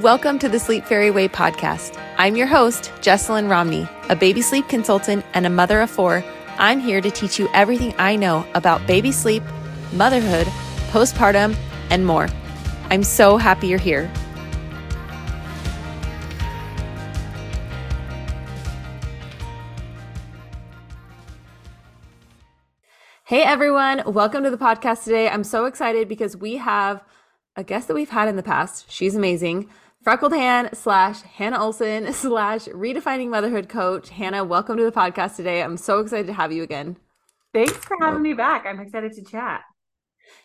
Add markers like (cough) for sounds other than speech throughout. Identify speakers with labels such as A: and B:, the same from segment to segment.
A: Welcome to the Sleep Fairy Way podcast. I'm your host, Jesselyn Romney, a baby sleep consultant and a mother of four. I'm here to teach you everything I know about baby sleep, motherhood, postpartum, and more. I'm so happy you're here. Hey everyone, welcome to the podcast today. I'm so excited because we have a guest that we've had in the past. She's amazing. Freckled Han slash Hannah Olson (laughs) slash redefining motherhood coach. Hannah, welcome to the podcast today. I'm so excited to have you again.
B: Thanks for having me back. I'm excited to chat.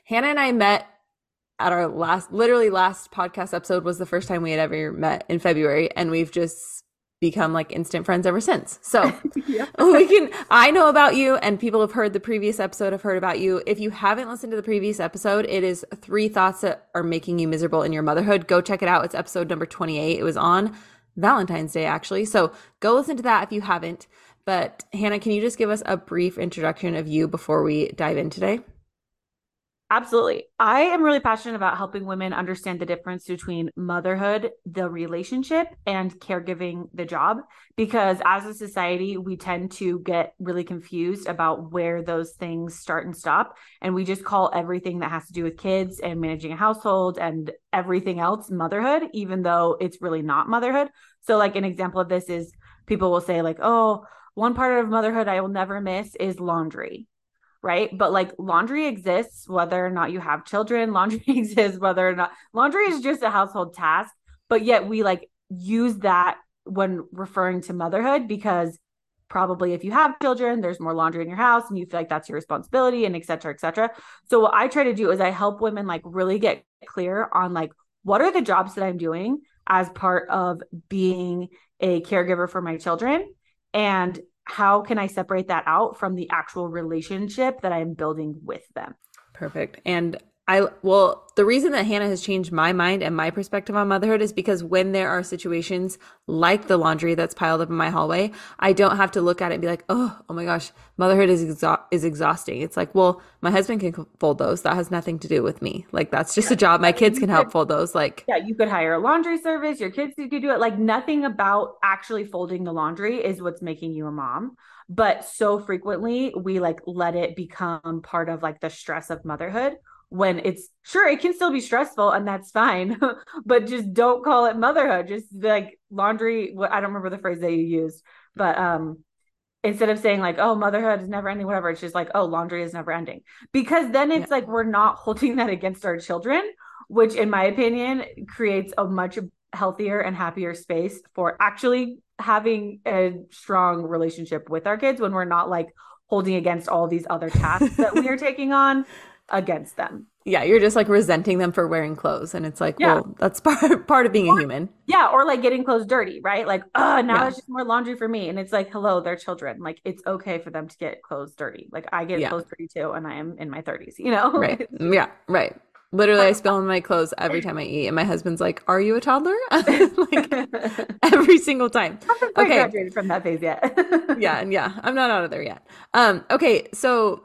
A: Hannah and I met at our last, literally last podcast episode was the first time we had ever met in February, and we've just become like instant friends ever since. So (laughs) yeah. (laughs) we can, I know about you and people have heard the previous episode, have heard about you. If you haven't listened to the previous episode, it is three thoughts that are making you miserable in your motherhood. Go check it out. It's episode number 28. It was on Valentine's Day, actually. So go listen to that if you haven't. But Hannah, can you just give us a brief introduction of you before we dive in today?
B: Absolutely. I am really passionate about helping women understand the difference between motherhood, the relationship, and caregiving, the job. Because as a society, we tend to get really confused about where those things start and stop. And we just call everything that has to do with kids and managing a household and everything else motherhood, even though it's really not motherhood. So, like, an example of this is people will say, like, oh, one part of motherhood I will never miss is laundry right? But like laundry exists whether or not you have children, (laughs) laundry exists whether or not laundry is just a household task, but yet we like use that when referring to motherhood because probably if you have children there's more laundry in your house and you feel like that's your responsibility and et cetera et cetera so what i try to do is i help women like really get clear on like what are the jobs that i'm doing as part of being a caregiver for my children and how can I separate that out from the actual relationship that I'm building with them?
A: Perfect. And I well, the reason that Hannah has changed my mind and my perspective on motherhood is because when there are situations like the laundry that's piled up in my hallway, I don't have to look at it and be like, "Oh, oh my gosh, motherhood is exha- is exhausting." It's like, "Well, my husband can fold those. That has nothing to do with me. Like that's just yeah. a job. My kids can help fold those." Like
B: Yeah, you could hire a laundry service, your kids could do it. Like nothing about actually folding the laundry is what's making you a mom but so frequently we like let it become part of like the stress of motherhood when it's sure it can still be stressful and that's fine (laughs) but just don't call it motherhood. Just like laundry what i don't remember the phrase that you used but um instead of saying like oh motherhood is never ending whatever it's just like oh laundry is never ending. Because then it's yeah. like we're not holding that against our children which in my opinion creates a much healthier and happier space for actually having a strong relationship with our kids when we're not like holding against all these other tasks that we are (laughs) taking on against them.
A: Yeah, you're just like resenting them for wearing clothes. And it's like, yeah. well, that's (laughs) part part of being
B: or,
A: a human.
B: Yeah, or like getting clothes dirty, right? Like, oh, now yeah. it's just more laundry for me. And it's like, hello, they're children. Like it's okay for them to get clothes dirty. Like I get yeah. clothes dirty too, and I am in my 30s, you know?
A: Right. (laughs) yeah, right. Literally, I spill on my clothes every time I eat, and my husband's like, "Are you a toddler?" (laughs) like every single time.
B: I okay, graduated from that phase yet.
A: yeah, and yeah, I'm not out of there yet. Um, okay, so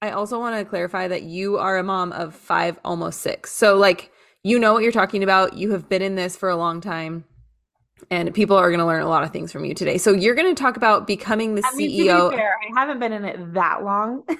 A: I also want to clarify that you are a mom of five, almost six. So, like, you know what you're talking about. You have been in this for a long time, and people are going to learn a lot of things from you today. So, you're going to talk about becoming the I mean, CEO.
B: Fair, I haven't been in it that long. (laughs)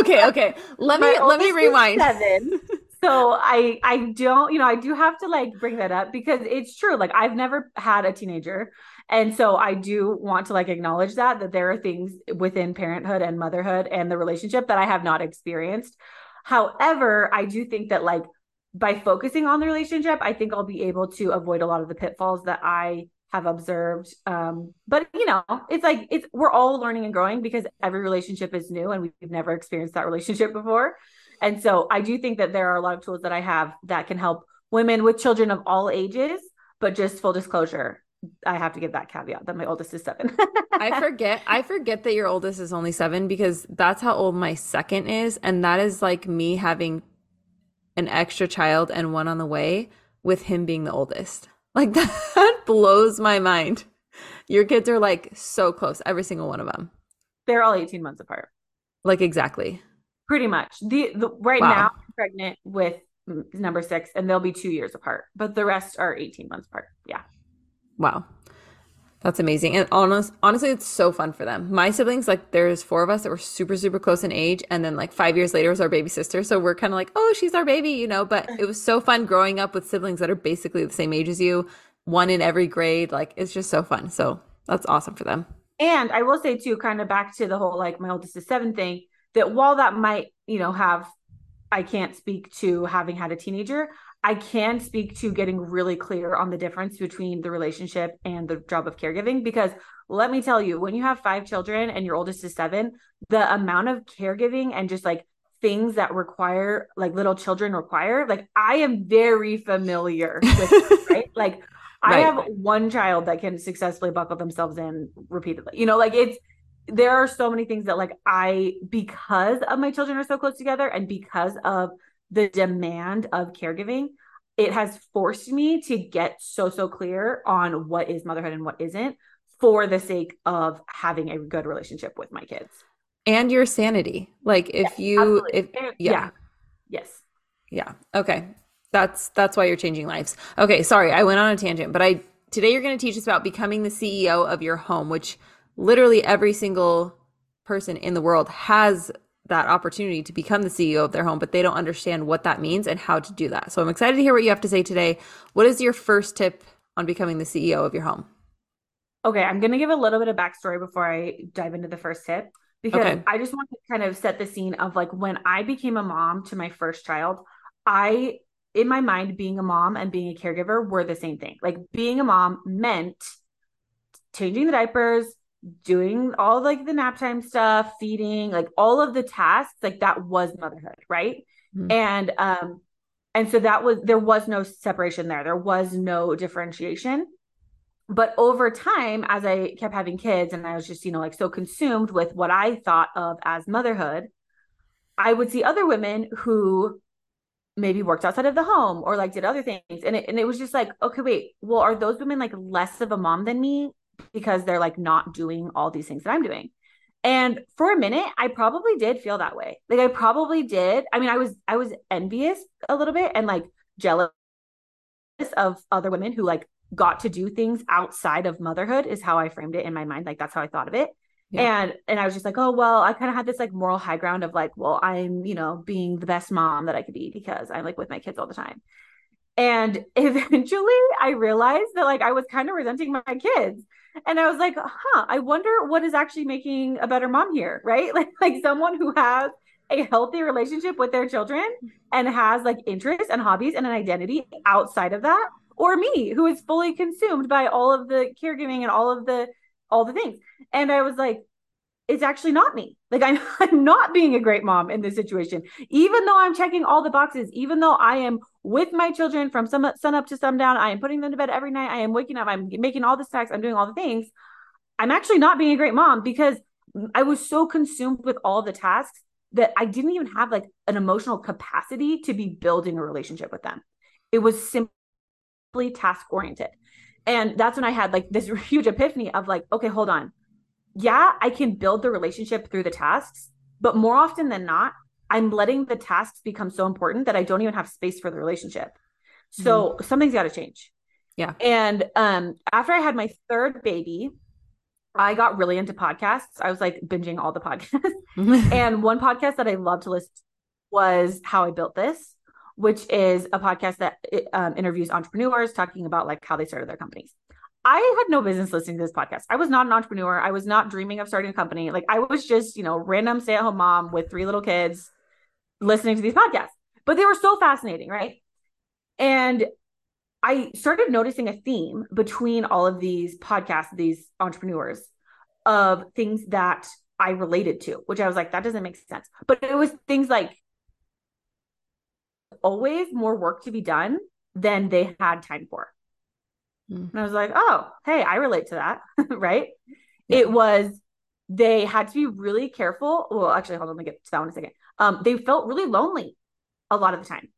A: okay, okay. Let me let me rewind.
B: Seven. so I I don't you know I do have to like bring that up because it's true like I've never had a teenager and so I do want to like acknowledge that that there are things within parenthood and motherhood and the relationship that I have not experienced. However, I do think that like by focusing on the relationship, I think I'll be able to avoid a lot of the pitfalls that I have observed. Um, but you know, it's like it's we're all learning and growing because every relationship is new and we've never experienced that relationship before. And so I do think that there are a lot of tools that I have that can help women with children of all ages. But just full disclosure, I have to give that caveat that my oldest is seven.
A: I forget. I forget that your oldest is only seven because that's how old my second is, and that is like me having an extra child and one on the way with him being the oldest. (laughs) Like that blows my mind. Your kids are like so close, every single one of them.
B: They're all 18 months apart.
A: Like exactly.
B: Pretty much. The, the right wow. now I'm pregnant with number six, and they'll be two years apart, but the rest are 18 months apart. Yeah.
A: Wow. That's amazing. And honest, honestly, it's so fun for them. My siblings, like, there's four of us that were super, super close in age. And then, like, five years later was our baby sister. So we're kind of like, oh, she's our baby, you know? But it was so fun growing up with siblings that are basically the same age as you, one in every grade. Like, it's just so fun. So that's awesome for them.
B: And I will say, too, kind of back to the whole, like, my oldest is seven thing, that while that might, you know, have, I can't speak to having had a teenager, I can speak to getting really clear on the difference between the relationship and the job of caregiving because let me tell you, when you have five children and your oldest is seven, the amount of caregiving and just like things that require like little children require, like I am very familiar (laughs) with, right? Like I right. have one child that can successfully buckle themselves in repeatedly. You know, like it's there are so many things that like I because of my children are so close together and because of the demand of caregiving, it has forced me to get so, so clear on what is motherhood and what isn't for the sake of having a good relationship with my kids.
A: And your sanity. Like if yeah, you, absolutely. if, yeah. yeah.
B: Yes.
A: Yeah. Okay. That's, that's why you're changing lives. Okay. Sorry. I went on a tangent, but I, today you're going to teach us about becoming the CEO of your home, which literally every single person in the world has that opportunity to become the CEO of their home, but they don't understand what that means and how to do that. So I'm excited to hear what you have to say today. What is your first tip on becoming the CEO of your home?
B: Okay, I'm going to give a little bit of backstory before I dive into the first tip because okay. I just want to kind of set the scene of like when I became a mom to my first child, I, in my mind, being a mom and being a caregiver were the same thing. Like being a mom meant changing the diapers, doing all like the nap time stuff, feeding, like all of the tasks, like that was motherhood, right? Mm-hmm. And um and so that was there was no separation there. There was no differentiation. But over time as I kept having kids and I was just, you know, like so consumed with what I thought of as motherhood, I would see other women who maybe worked outside of the home or like did other things and it, and it was just like okay wait well are those women like less of a mom than me because they're like not doing all these things that I'm doing. And for a minute, I probably did feel that way. Like I probably did. I mean, I was I was envious a little bit and like jealous of other women who like got to do things outside of motherhood is how I framed it in my mind. Like that's how I thought of it. Yeah. And and I was just like, oh well, I kind of had this like moral high ground of like, well, I'm, you know, being the best mom that I could be because I'm like with my kids all the time. And (laughs) eventually I realized that like I was kind of resenting my kids and I was like, huh, I wonder what is actually making a better mom here, (laughs) right? Like like someone who has a healthy relationship with their children and has like interests and hobbies and an identity outside of that or me who is fully consumed by all of the caregiving and all of the all the things and i was like it's actually not me like I'm, (laughs) I'm not being a great mom in this situation even though i'm checking all the boxes even though i am with my children from sun up to sundown. I am putting them to bed every night. I am waking up. I'm making all the snacks. I'm doing all the things. I'm actually not being a great mom because I was so consumed with all the tasks that I didn't even have like an emotional capacity to be building a relationship with them. It was simply task oriented. And that's when I had like this (laughs) huge epiphany of like, okay, hold on. Yeah, I can build the relationship through the tasks, but more often than not, I'm letting the tasks become so important that I don't even have space for the relationship. So mm-hmm. something's got to change.
A: Yeah.
B: And um, after I had my third baby, I got really into podcasts. I was like binging all the podcasts. (laughs) and one podcast that I love to listen was How I Built This, which is a podcast that um, interviews entrepreneurs talking about like how they started their companies. I had no business listening to this podcast. I was not an entrepreneur. I was not dreaming of starting a company. Like I was just, you know, random stay-at-home mom with three little kids listening to these podcasts, but they were so fascinating, right? And I started noticing a theme between all of these podcasts, these entrepreneurs of things that I related to, which I was like, that doesn't make sense. But it was things like always more work to be done than they had time for. Mm. And I was like, oh, hey, I relate to that. (laughs) right. Yeah. It was, they had to be really careful. Well, actually, hold on, let me get to that one in a second um, they felt really lonely a lot of the time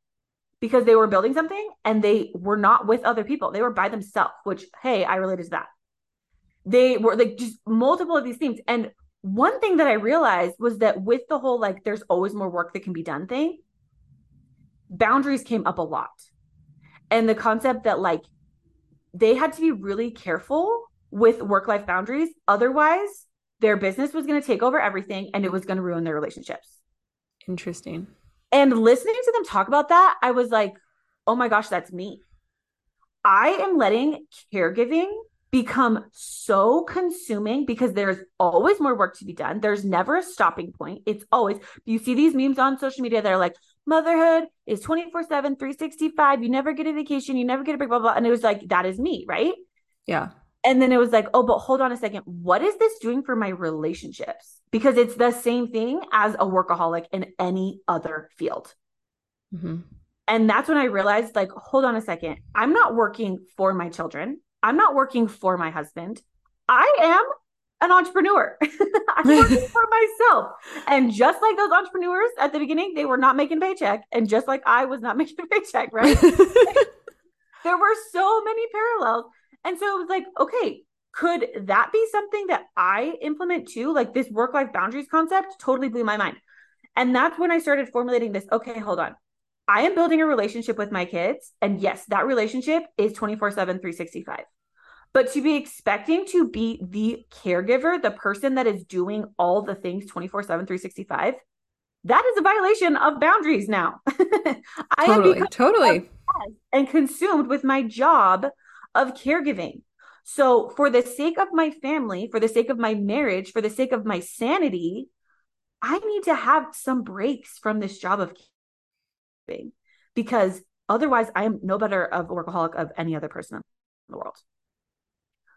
B: because they were building something and they were not with other people. They were by themselves, which, hey, I related to that. They were like just multiple of these things. And one thing that I realized was that with the whole like, there's always more work that can be done thing, boundaries came up a lot. And the concept that like they had to be really careful with work life boundaries. Otherwise, their business was going to take over everything and it was going to ruin their relationships.
A: Interesting.
B: And listening to them talk about that, I was like, oh my gosh, that's me. I am letting caregiving become so consuming because there's always more work to be done. There's never a stopping point. It's always, you see these memes on social media that are like, motherhood is 24 7, 365. You never get a vacation. You never get a break, blah, blah. And it was like, that is me, right?
A: Yeah.
B: And then it was like, oh, but hold on a second. What is this doing for my relationships? Because it's the same thing as a workaholic in any other field. Mm-hmm. And that's when I realized, like, hold on a second. I'm not working for my children. I'm not working for my husband. I am an entrepreneur. (laughs) I'm working (laughs) for myself. And just like those entrepreneurs at the beginning, they were not making paycheck. And just like I was not (laughs) making a paycheck, right? there were so many parallels. And so it was like, okay, could that be something that I implement too? Like this work life boundaries concept totally blew my mind. And that's when I started formulating this. Okay, hold on. I am building a relationship with my kids. And yes, that relationship is 24 7, 365. But to be expecting to be the caregiver, the person that is doing all the things 24 7, 365, that is a violation of boundaries now. (laughs) I
A: totally, am totally.
B: And consumed with my job of caregiving. So, for the sake of my family, for the sake of my marriage, for the sake of my sanity, I need to have some breaks from this job of caregiving because otherwise, I am no better of a workaholic of any other person in the world.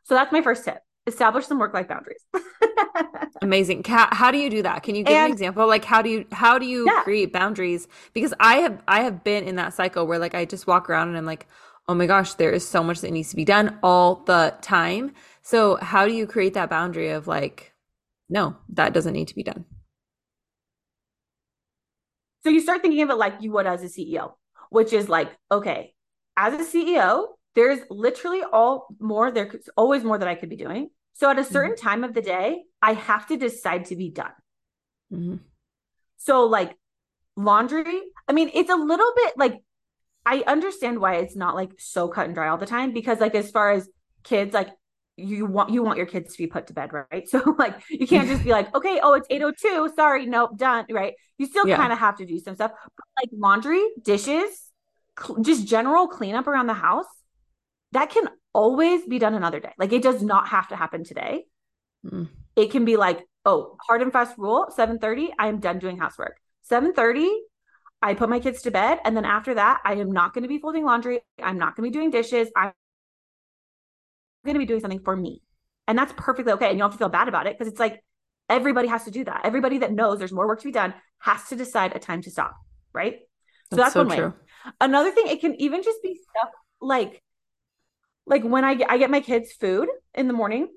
B: So, that's my first tip establish some work life boundaries. (laughs)
A: Amazing. Kat, how do you do that? Can you give and, an example? Like how do you how do you yeah. create boundaries? Because I have I have been in that cycle where like I just walk around and I'm like, oh my gosh, there is so much that needs to be done all the time. So, how do you create that boundary of like, no, that doesn't need to be done?
B: So, you start thinking of it like you would as a CEO, which is like, okay, as a CEO, there's literally all more, there's always more that I could be doing. So, at a certain mm-hmm. time of the day, I have to decide to be done. Mm-hmm. So, like, laundry, I mean, it's a little bit like I understand why it's not like so cut and dry all the time because like as far as kids like you want you want your kids to be put to bed right (laughs) so like you can't just be like (laughs) okay oh it's 802 sorry nope done right you still yeah. kind of have to do some stuff but like laundry dishes cl- just general cleanup around the house that can always be done another day like it does not have to happen today mm. it can be like oh hard and fast rule 7:30 I am done doing housework 7:30 I put my kids to bed. And then after that, I am not going to be folding laundry. I'm not going to be doing dishes. I'm going to be doing something for me. And that's perfectly okay. And you don't have to feel bad about it because it's like everybody has to do that. Everybody that knows there's more work to be done has to decide a time to stop. Right. So that's, that's so one true. way. Another thing, it can even just be stuff like, like when I get, I get my kids food in the morning,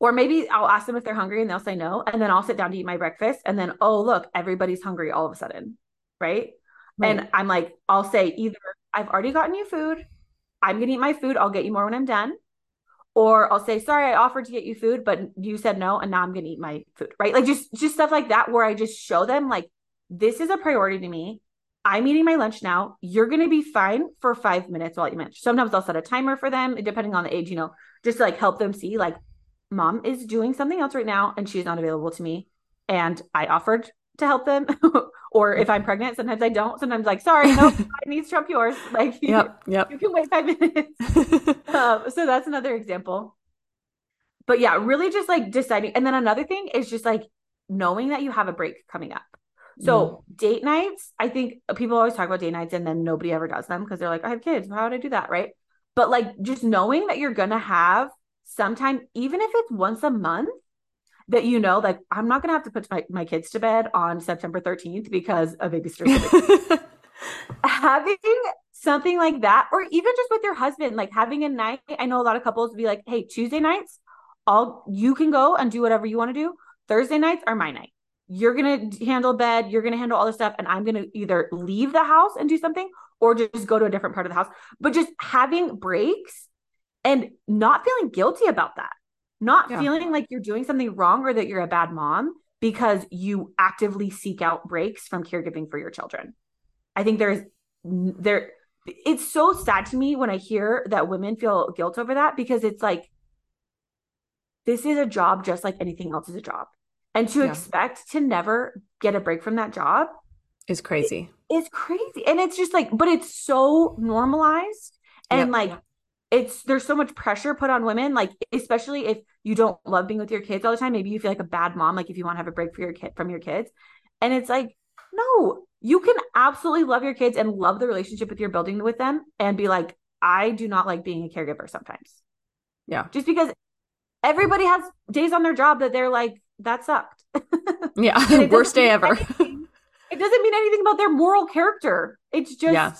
B: or maybe I'll ask them if they're hungry and they'll say no. And then I'll sit down to eat my breakfast. And then, oh, look, everybody's hungry all of a sudden right? right? And I'm like, I'll say either I've already gotten you food, I'm gonna eat my food, I'll get you more when I'm done. Or I'll say, sorry, I offered to get you food, but you said no, and now I'm gonna eat my food, right? Like just just stuff like that where I just show them like this is a priority to me. I'm eating my lunch now. You're gonna be fine for five minutes while you lunch. Sometimes I'll set a timer for them, depending on the age, you know, just to like help them see like mom is doing something else right now and she's not available to me. And I offered to help them. (laughs) or if I'm pregnant, sometimes I don't. Sometimes like, sorry, no, (laughs) nope, I need to trump yours. (laughs) Like,
A: yep, yep.
B: you can wait five minutes. um, so that's another example. But yeah, really just like deciding. And then another thing is just like knowing that you have a break coming up. So mm. date nights, I think people always talk about date nights and then nobody ever does them because they're like, I have kids. How would I do that? Right. But like just knowing that you're going to have sometime, even if it's once a month, that you know, like I'm not gonna have to put my, my kids to bed on September 13th because a babysitter. (laughs) having something like that, or even just with your husband, like having a night. I know a lot of couples be like, hey, Tuesday nights, all you can go and do whatever you want to do. Thursday nights are my night. You're gonna handle bed, you're gonna handle all this stuff, and I'm gonna either leave the house and do something or just go to a different part of the house. But just having breaks and not feeling guilty about that not yeah. feeling like you're doing something wrong or that you're a bad mom because you actively seek out breaks from caregiving for your children. I think there's there it's so sad to me when I hear that women feel guilt over that because it's like this is a job just like anything else is a job. And to yeah. expect to never get a break from that job
A: is crazy.
B: It's crazy. And it's just like, but it's so normalized and yep. like it's there's so much pressure put on women, like especially if you don't love being with your kids all the time. Maybe you feel like a bad mom, like if you want to have a break for your kid from your kids. And it's like, no, you can absolutely love your kids and love the relationship with you're building with them and be like, I do not like being a caregiver sometimes.
A: Yeah.
B: Just because everybody has days on their job that they're like, that sucked. (laughs)
A: yeah. (laughs) Worst day ever.
B: Anything. It doesn't mean anything about their moral character. It's just, yeah.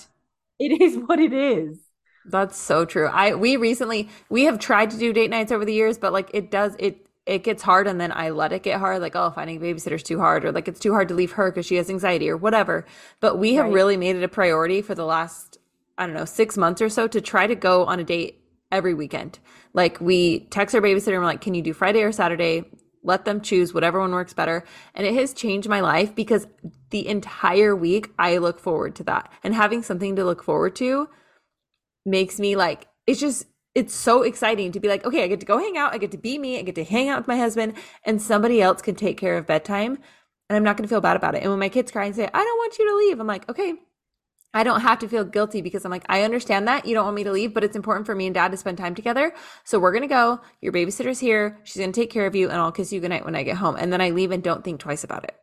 B: it is what it is.
A: That's so true. I we recently we have tried to do date nights over the years, but like it does it it gets hard and then I let it get hard. Like, oh, finding a babysitter's too hard, or like it's too hard to leave her because she has anxiety or whatever. But we have right. really made it a priority for the last, I don't know, six months or so to try to go on a date every weekend. Like we text our babysitter and we're like, can you do Friday or Saturday? Let them choose whatever one works better. And it has changed my life because the entire week I look forward to that. And having something to look forward to makes me like, it's just, it's so exciting to be like, okay, I get to go hang out. I get to be me. I get to hang out with my husband and somebody else can take care of bedtime and I'm not going to feel bad about it. And when my kids cry and say, I don't want you to leave, I'm like, okay, I don't have to feel guilty because I'm like, I understand that you don't want me to leave, but it's important for me and dad to spend time together. So we're going to go. Your babysitter's here. She's going to take care of you and I'll kiss you goodnight when I get home. And then I leave and don't think twice about it.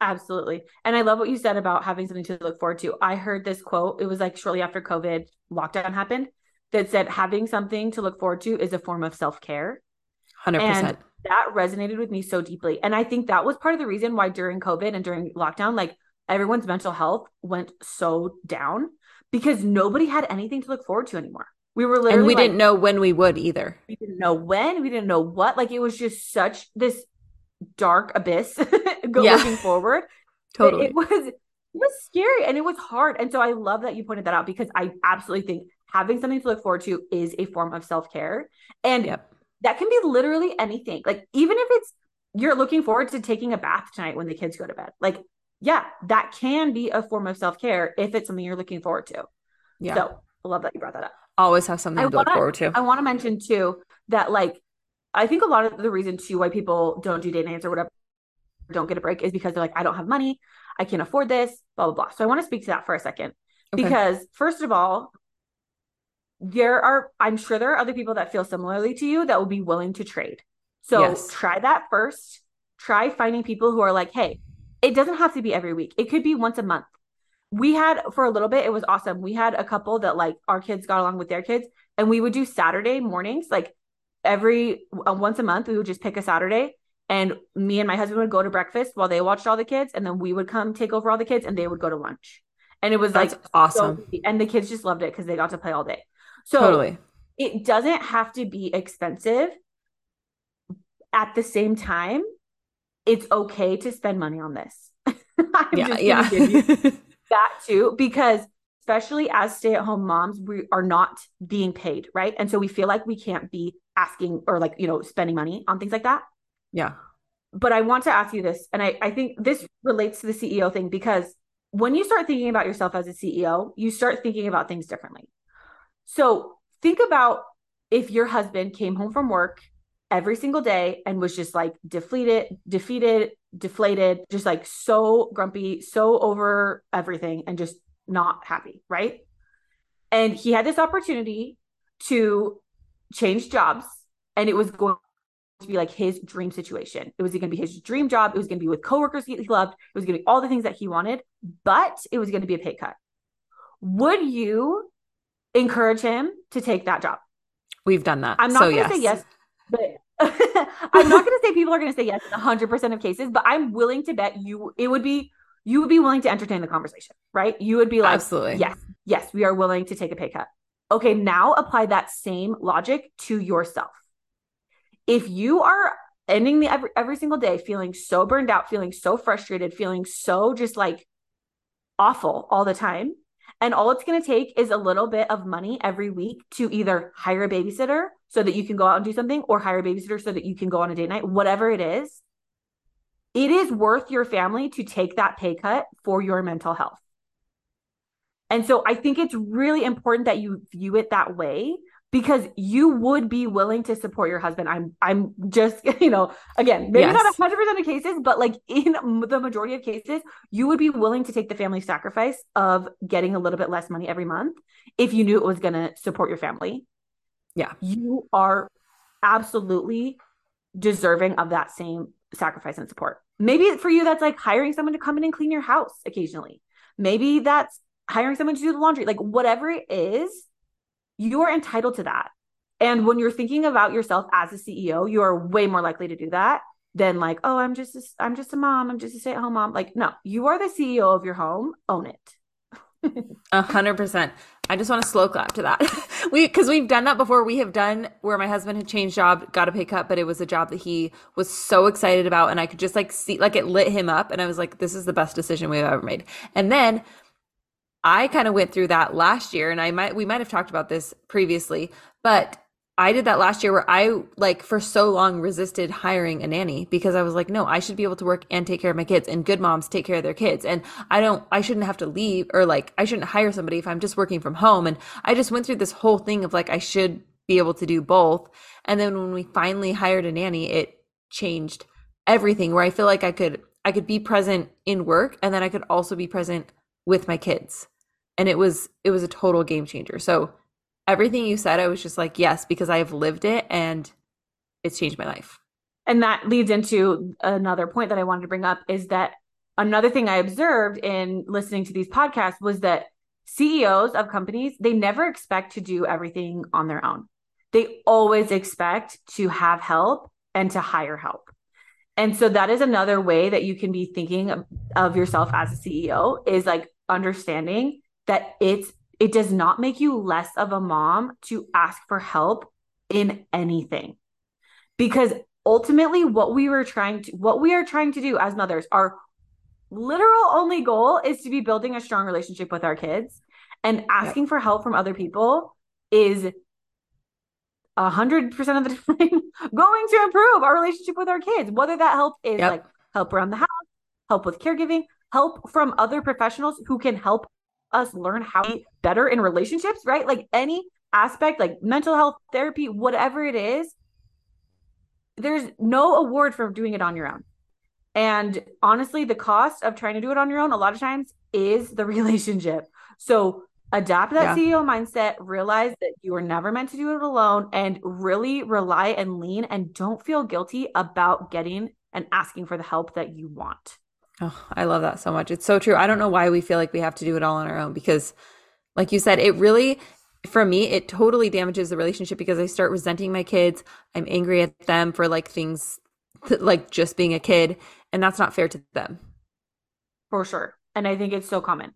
B: Absolutely. And I love what you said about having something to look forward to. I heard this quote. It was like shortly after COVID lockdown happened that said having something to look forward to is a form of self-care.
A: 100%.
B: And that resonated with me so deeply. And I think that was part of the reason why during COVID and during lockdown, like everyone's mental health went so down because nobody had anything to look forward to anymore. We were literally
A: And we
B: like,
A: didn't know when we would either.
B: We didn't know when, we didn't know what. Like it was just such this dark abyss (laughs) go yeah. looking forward. (laughs)
A: totally.
B: It was it was scary and it was hard. And so I love that you pointed that out because I absolutely think having something to look forward to is a form of self-care. And yep. that can be literally anything. Like even if it's you're looking forward to taking a bath tonight when the kids go to bed. Like, yeah, that can be a form of self-care if it's something you're looking forward to. Yeah. So I love that you brought that up.
A: Always have something I to wanna, look forward to.
B: I want to mention too that like I think a lot of the reason too why people don't do date nights or whatever don't get a break is because they're like, I don't have money, I can't afford this, blah blah blah. So I want to speak to that for a second. Okay. Because first of all, there are I'm sure there are other people that feel similarly to you that will be willing to trade. So yes. try that first. Try finding people who are like, hey, it doesn't have to be every week. It could be once a month. We had for a little bit, it was awesome. We had a couple that like our kids got along with their kids, and we would do Saturday mornings, like every uh, once a month we would just pick a saturday and me and my husband would go to breakfast while they watched all the kids and then we would come take over all the kids and they would go to lunch and it was That's like
A: awesome
B: so, and the kids just loved it because they got to play all day so
A: totally
B: it doesn't have to be expensive at the same time it's okay to spend money on this (laughs)
A: yeah yeah (laughs)
B: that too because especially as stay at home moms, we are not being paid, right? And so we feel like we can't be asking or like, you know, spending money on things like that.
A: Yeah.
B: But I want to ask you this, and I, I think this relates to the CEO thing because when you start thinking about yourself as a CEO, you start thinking about things differently. So think about if your husband came home from work every single day and was just like defeated, defeated, deflated, just like so grumpy, so over everything, and just not happy, right? And he had this opportunity to change jobs, and it was going to be like his dream situation. It was going to be his dream job. It was going to be with coworkers he loved. It was going to be all the things that he wanted, but it was going to be a pay cut. Would you encourage him to take that job?
A: We've done that.
B: I'm not so going to yes. say yes, but (laughs) I'm not going to say people are going to say yes in 100% of cases, but I'm willing to bet you it would be you would be willing to entertain the conversation, right? You would be like,
A: absolutely.
B: Yes, yes, we are willing to take a pay cut. Okay, now apply that same logic to yourself. If you are ending the every, every single day feeling so burned out, feeling so frustrated, feeling so just like awful all the time, and all it's going to take is a little bit of money every week to either hire a babysitter so that you can go out and do something or hire a babysitter so that you can go on a date night, whatever it is it is worth your family to take that pay cut for your mental health. And so I think it's really important that you view it that way because you would be willing to support your husband. I'm I'm just, (laughs) you know, again, maybe yes. not 100% of cases, but like in the majority of cases, you would be willing to take the family sacrifice of getting a little bit less money every month if you knew it was going to support your family.
A: Yeah.
B: You are absolutely deserving of that same sacrifice and support. Maybe for you, that's like hiring someone to come in and clean your house occasionally. Maybe that's hiring someone to do the laundry, like whatever it is, you are entitled to that. And when you're thinking about yourself as a CEO, you are way more likely to do that than like, oh, I'm just a, I'm just a mom, I'm just a stay-at-home mom. Like, no, you are the CEO of your home. Own it.
A: A hundred percent. I just want to slow clap to that. (laughs) we because we've done that before. We have done where my husband had changed job, got a pay cut, but it was a job that he was so excited about, and I could just like see like it lit him up, and I was like, this is the best decision we've ever made. And then I kind of went through that last year and I might we might have talked about this previously, but I did that last year where I like for so long resisted hiring a nanny because I was like, no, I should be able to work and take care of my kids and good moms take care of their kids. And I don't I shouldn't have to leave or like I shouldn't hire somebody if I'm just working from home. And I just went through this whole thing of like I should be able to do both. And then when we finally hired a nanny, it changed everything where I feel like I could I could be present in work and then I could also be present with my kids and it was it was a total game changer. So everything you said i was just like yes because i have lived it and it's changed my life.
B: And that leads into another point that i wanted to bring up is that another thing i observed in listening to these podcasts was that ceos of companies they never expect to do everything on their own. They always expect to have help and to hire help. And so that is another way that you can be thinking of, yourself as a ceo is like understanding that it's it does not make you less of a mom to ask for help in anything. Because ultimately what we were trying to what we are trying to do as mothers our literal only goal is to be building a strong relationship with our kids and asking yep. for help from other people is a hundred percent of the (laughs) time going to improve our relationship with our kids whether that help is yep. like help around the house help with caregiving help from other professionals who can help us learn how to be better in relationships, right? Like any aspect, like mental health, therapy, whatever it is, there's no award for doing it on your own. And honestly, the cost of trying to do it on your own a lot of times is the (laughs) relationship. So adapt that yeah. CEO mindset, realize that you are never meant to do it alone, and really rely and lean and don't feel guilty about getting and asking for the help that you want.
A: Oh, I love that so much. It's so true. I don't know why we feel like we have to do it all on our own because, like you said, it really, for me, it totally damages the relationship because I start resenting my kids. I'm angry at them for like things (laughs) like just being a kid, and that's not fair to them.
B: For sure. And I think it's so common.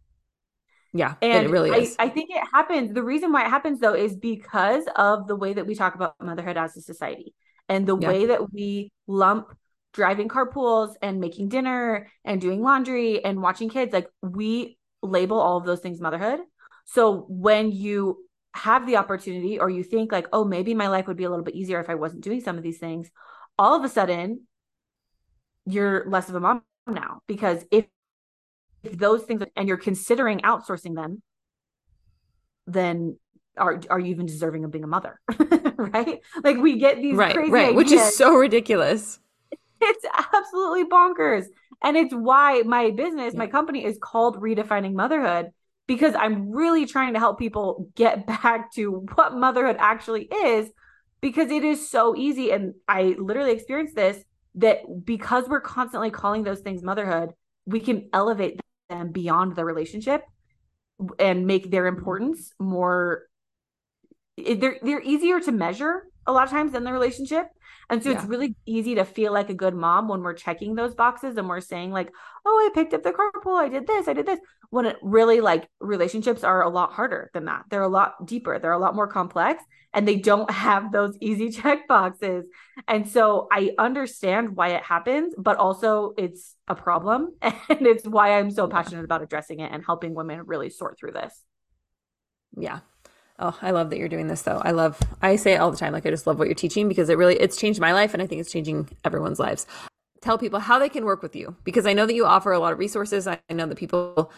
A: Yeah, and it really is.
B: I, I think it happens. The reason why it happens though is because of the way that we talk about motherhood as a society and the yeah. way that we lump driving carpools and making dinner and doing laundry and watching kids like we label all of those things motherhood. So when you have the opportunity or you think like oh maybe my life would be a little bit easier if i wasn't doing some of these things all of a sudden you're less of a mom now because if, if those things and you're considering outsourcing them then are are you even deserving of being a mother? (laughs) Right? Like we get these
A: right right ideas. which is so ridiculous (laughs)
B: it's absolutely bonkers. And it's why my business, yeah. my company is called Redefining Motherhood because I'm really trying to help people get (laughs) back to what motherhood actually is because it is so easy. And I literally experienced this that because we're constantly calling those things motherhood, we can elevate them beyond the relationship and make their mm-hmm. importance more they're they're easier to measure a lot of times than the relationship and so yeah. it's really easy to feel like a good mom when we're checking those boxes and we're saying like, "Oh, I picked up the carpool, I did this, I did this." When it really like relationships are a lot harder than that. They're a lot deeper, they're a lot more complex, and they don't (laughs) have those easy (laughs) check boxes. And so I understand why it happens, but also it's a problem (laughs) and it's why I'm so passionate about addressing it and helping women really sort through this.
A: Yeah, Oh, I love that you're doing this though. I love I say it all the time like I just love what you're teaching because it really it's changed my life and I think it's changing everyone's lives. Tell people how they can work with you because I know that you offer a lot of resources. I know that people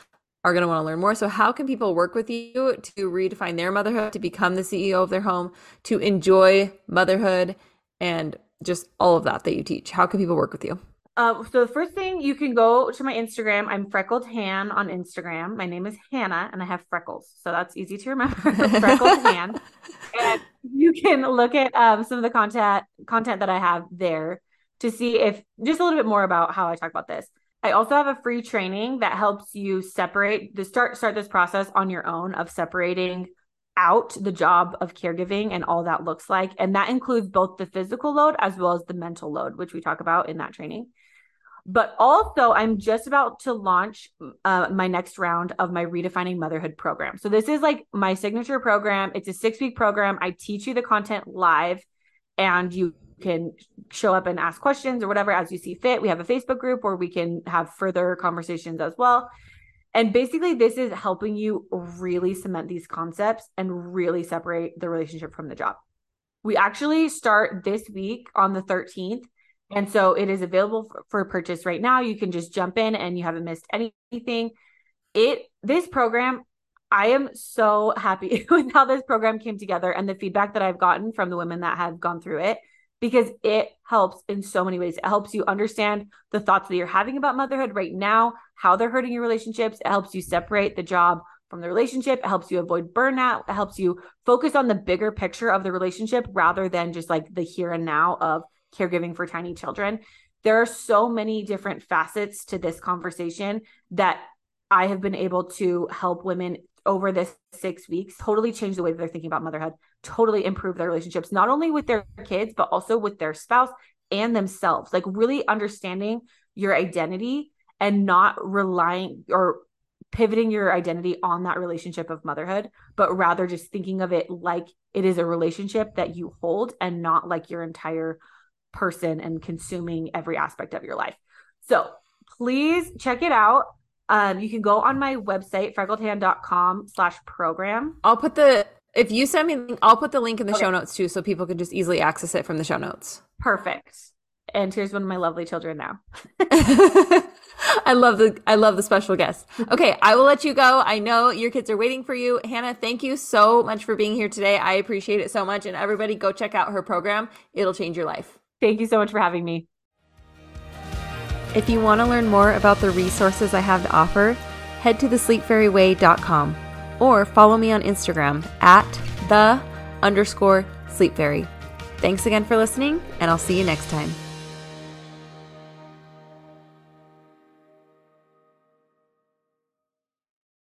A: are going to want to learn more. So, how can people work with you to redefine their motherhood, to become the CEO of their home, to enjoy motherhood, and just all of that that you teach? How can people work with you?
B: Uh, so the first thing you can go to my Instagram. I'm freckled Han on Instagram. My name is Hannah, and I have freckles, so that's easy to remember. (laughs) freckled Han, and you can look at um, some of the content content that I have there to see if just a little bit more about how I talk about this. I also have a free training that helps you separate the start start this process on your own of separating out the job of caregiving and all that looks like and that includes both the physical load as well as the mental load which we talk about in that training but also i'm just about to launch uh, my next round of my redefining motherhood program so this is like my signature program it's a six week program i teach you the content live and you can show up and ask questions or whatever as you see fit. We have a Facebook group where we can have further conversations as well. And basically, this is helping you really cement these concepts and really separate the relationship from the job. We actually start this week on the 13th. And so it is available for, for purchase right now. You can just jump in and you haven't missed anything. It this program I am so happy (laughs) with how this program came together and the feedback that I've gotten from the women that have gone through it because it helps in so many ways. It helps you understand the thoughts that you're having about motherhood right now, how they're hurting your relationships. It helps you separate the job from the relationship. It helps you avoid burnout. It helps you focus on the bigger picture of the relationship rather than just like the here and now of caregiving for tiny children. There are so many different facets to this conversation that I have been able to help women over this six weeks totally change the way that they're thinking about motherhood, totally improve their relationships, not only with their kids, but also with their spouse and themselves. Like really understanding your identity and not relying or pivoting your identity on that relationship of motherhood, but rather just thinking of it like it is a relationship that you hold and not like your entire person and consuming every aspect of your life. So please check it out. Um, you can go on my website, freckledhan.com slash program.
A: I'll put the if you send me I'll put the link in the okay. show notes too so people can just easily access it from the show notes.
B: Perfect. And here's one of my lovely children now. (laughs)
A: I love the I love the special guest. Okay, I will let you go. I know your kids are waiting for you. Hannah, thank you so much for being here today. I appreciate it so much and everybody go check out her program. It'll change your life.
B: Thank you so much for having me.
A: If you want to learn more about the resources I have to offer, head to thesleepfairyway.com or follow me on Instagram at the underscore sleep fairy. Thanks again for listening, and I'll see you next time.